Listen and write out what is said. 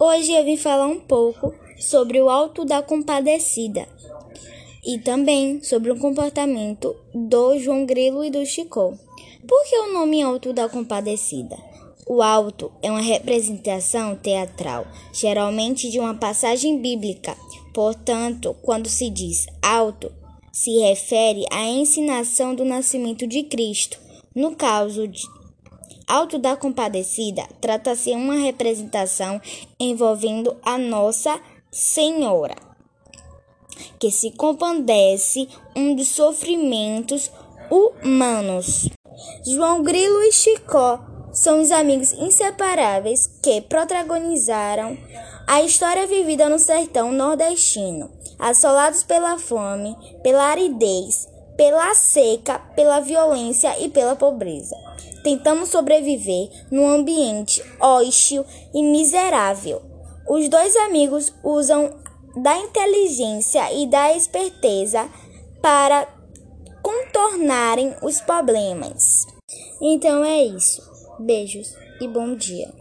Hoje eu vim falar um pouco sobre o Alto da Compadecida e também sobre o comportamento do João Grilo e do Chicó. Por que o nome Alto da Compadecida? O alto é uma representação teatral, geralmente de uma passagem bíblica. Portanto, quando se diz alto, se refere à ensinação do nascimento de Cristo. No caso de Alto da Compadecida, trata-se de uma representação envolvendo a Nossa Senhora, que se compadece um dos sofrimentos humanos. João Grilo e Chicó são os amigos inseparáveis que protagonizaram a história vivida no sertão nordestino, assolados pela fome, pela aridez, pela seca, pela violência e pela pobreza. Tentamos sobreviver num ambiente hostil e miserável. Os dois amigos usam da inteligência e da esperteza para contornarem os problemas. Então é isso. Beijos e bom dia.